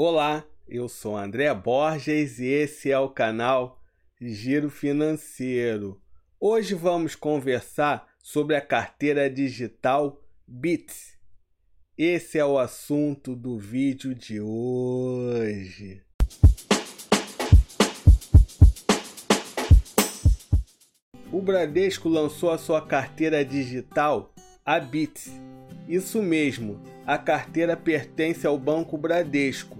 Olá, eu sou André Borges e esse é o canal Giro Financeiro. Hoje vamos conversar sobre a carteira digital Bits. Esse é o assunto do vídeo de hoje. O Bradesco lançou a sua carteira digital, a Bits. Isso mesmo, a carteira pertence ao Banco Bradesco.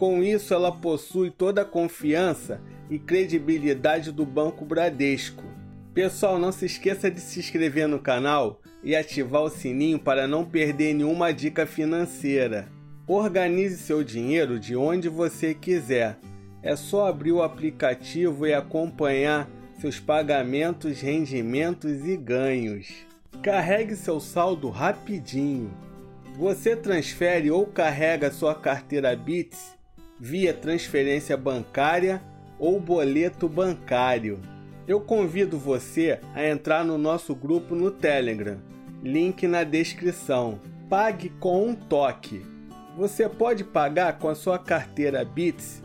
Com isso, ela possui toda a confiança e credibilidade do Banco Bradesco. Pessoal, não se esqueça de se inscrever no canal e ativar o sininho para não perder nenhuma dica financeira. Organize seu dinheiro de onde você quiser. É só abrir o aplicativo e acompanhar seus pagamentos, rendimentos e ganhos. Carregue seu saldo rapidinho. Você transfere ou carrega sua carteira Bits via transferência bancária ou boleto bancário. Eu convido você a entrar no nosso grupo no Telegram, link na descrição. Pague com um toque. Você pode pagar com a sua carteira Bits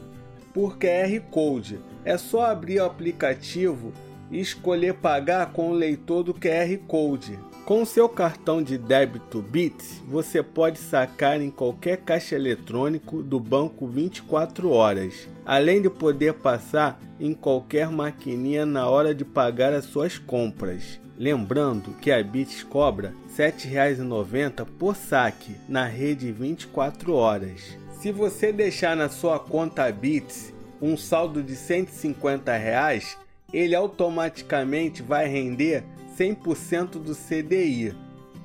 por QR Code. É só abrir o aplicativo e escolher pagar com o leitor do QR Code. Com seu cartão de débito Bits, você pode sacar em qualquer caixa eletrônico do banco 24 horas, além de poder passar em qualquer maquininha na hora de pagar as suas compras. Lembrando que a Bits cobra R$ 7,90 por saque na rede 24 horas. Se você deixar na sua conta Bits um saldo de 150 reais, ele automaticamente vai render 100% do CDI.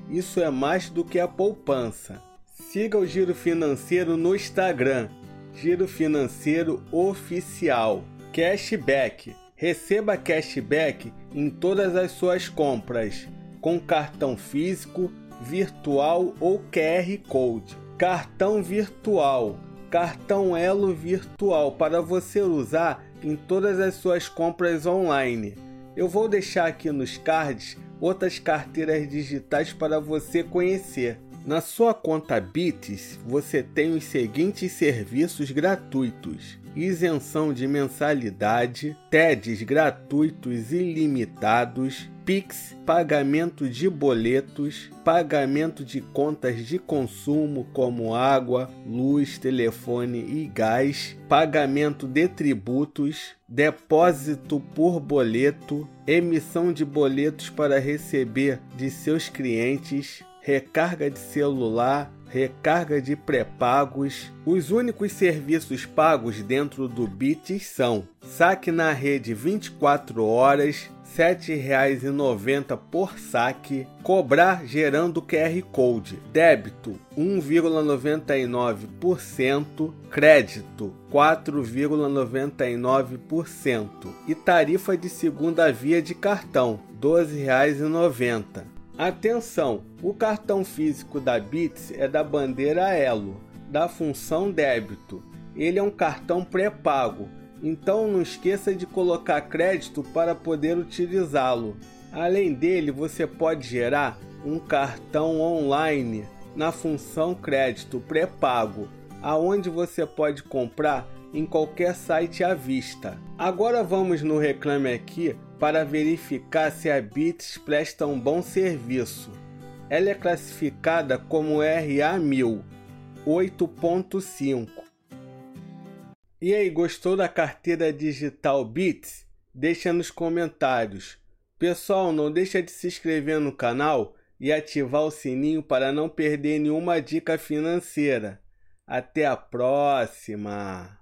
Isso é mais do que a poupança. Siga o Giro Financeiro no Instagram, Giro Financeiro Oficial. Cashback. Receba cashback em todas as suas compras, com cartão físico, virtual ou QR Code. Cartão virtual cartão Elo virtual para você usar em todas as suas compras online. Eu vou deixar aqui nos cards outras carteiras digitais para você conhecer. Na sua conta Bits, você tem os seguintes serviços gratuitos: isenção de mensalidade, TEDs gratuitos ilimitados, Pix, pagamento de boletos, pagamento de contas de consumo como água, luz, telefone e gás, pagamento de tributos, depósito por boleto, emissão de boletos para receber de seus clientes, recarga de celular, recarga de pré-pagos. Os únicos serviços pagos dentro do Bits são saque na rede 24 horas, R$ 7,90 por saque, cobrar gerando QR Code, débito 1,99%, crédito 4,99% e tarifa de segunda via de cartão R$ 12,90. Atenção, o cartão físico da Bits é da bandeira Elo, da função débito. Ele é um cartão pré-pago então não esqueça de colocar crédito para poder utilizá-lo. Além dele, você pode gerar um cartão online na função crédito pré-pago, aonde você pode comprar em qualquer site à vista. Agora vamos no Reclame Aqui para verificar se a Bits presta um bom serviço. Ela é classificada como RA1000 8.5 e aí, gostou da carteira digital Bits? Deixa nos comentários. Pessoal, não deixa de se inscrever no canal e ativar o sininho para não perder nenhuma dica financeira. Até a próxima!